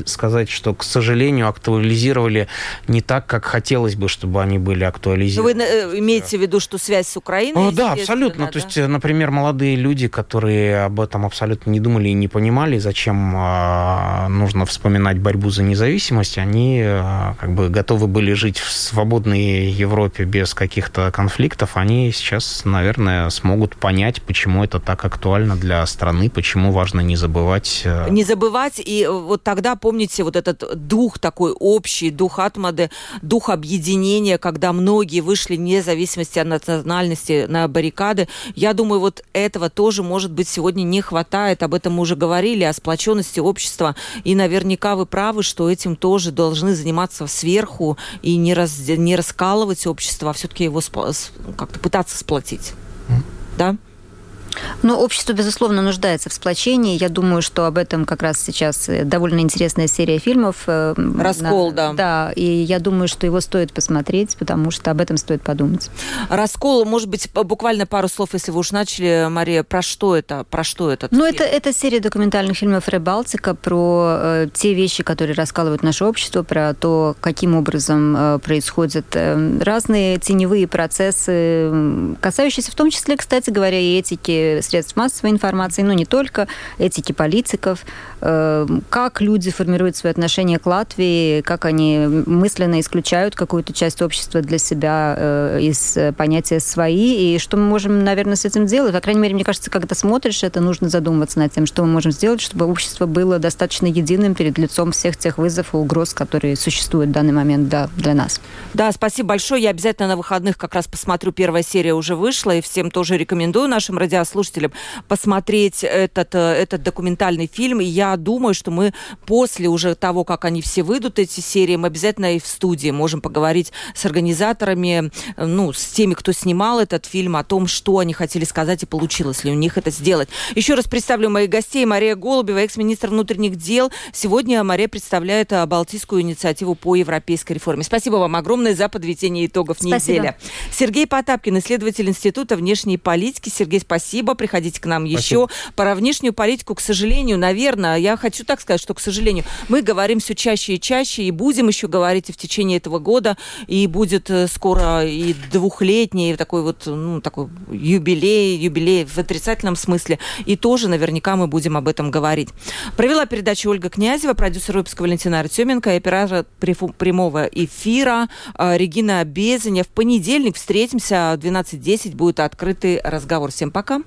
сказать, что, к сожалению, актуализировали не так, как хотелось бы, чтобы они были актуализированы. Вы имеете в виду, что связь с Украиной? О, да, абсолютно. Да? То есть, например, молодые люди, которые об этом абсолютно не думали и не понимали, зачем э, нужно вспоминать борьбу за независимость, они э, как бы готовы были жить в свободной Европе без каких-то конфликтов, они сейчас, наверное, смогут понять, почему это так актуально для страны, почему важно не забывать. Э... Не забывать, и вот тогда, помните, вот этот дух такой общий, дух Атмады, дух объединения, когда многие вышли вне зависимости от национальности на баррикады. Я думаю, вот этого тоже, может быть, сегодня не хватает. Об этом мы уже говорили, о сплоченности общества. И наверняка вы правы, что этим тоже должны заниматься сверху и не, раз, не раскалывать общество, а все-таки его как-то пытаться сплотить. Mm. Да? Ну, общество, безусловно, нуждается в сплочении. Я думаю, что об этом как раз сейчас э, довольно интересная серия фильмов. Э, Раскол, на... да. Да, и я думаю, что его стоит посмотреть, потому что об этом стоит подумать. Раскол, может быть, буквально пару слов, если вы уж начали, Мария, про что это? Про что это? Ну, это, это серия документальных фильмов Рыбалтика про э, те вещи, которые раскалывают наше общество, про то, каким образом э, происходят э, разные теневые процессы, касающиеся в том числе, кстати говоря, и этики средств массовой информации, но не только, этики политиков, э, как люди формируют свои отношения к Латвии, как они мысленно исключают какую-то часть общества для себя э, из понятия «свои», и что мы можем, наверное, с этим делать. По крайней мере, мне кажется, когда смотришь это, нужно задумываться над тем, что мы можем сделать, чтобы общество было достаточно единым перед лицом всех тех вызовов и угроз, которые существуют в данный момент да, для нас. Да, спасибо большое. Я обязательно на выходных как раз посмотрю. Первая серия уже вышла, и всем тоже рекомендую нашим радиослушателям посмотреть этот, э, этот документальный фильм. И я думаю, что мы после уже того, как они все выйдут, эти серии, мы обязательно и в студии можем поговорить с организаторами, ну, с теми, кто снимал этот фильм, о том, что они хотели сказать и получилось ли у них это сделать. Еще раз представлю моих гостей. Мария Голубева, экс-министр внутренних дел. Сегодня Мария представляет э, Балтийскую инициативу по европейской реформе. Спасибо вам огромное за подведение итогов спасибо. недели. Сергей Потапкин, исследователь Института внешней политики. Сергей, спасибо. Приходите к нам Спасибо. еще. Про внешнюю политику, к сожалению, наверное, я хочу так сказать, что, к сожалению, мы говорим все чаще и чаще, и будем еще говорить и в течение этого года, и будет э, скоро и двухлетний такой вот, ну, такой юбилей, юбилей в отрицательном смысле, и тоже наверняка мы будем об этом говорить. Провела передачу Ольга Князева, продюсер выпуска Валентина Артеменко, и оператор прямого эфира э, Регина Безеня. В понедельник встретимся в 12.10, будет открытый разговор. Всем пока.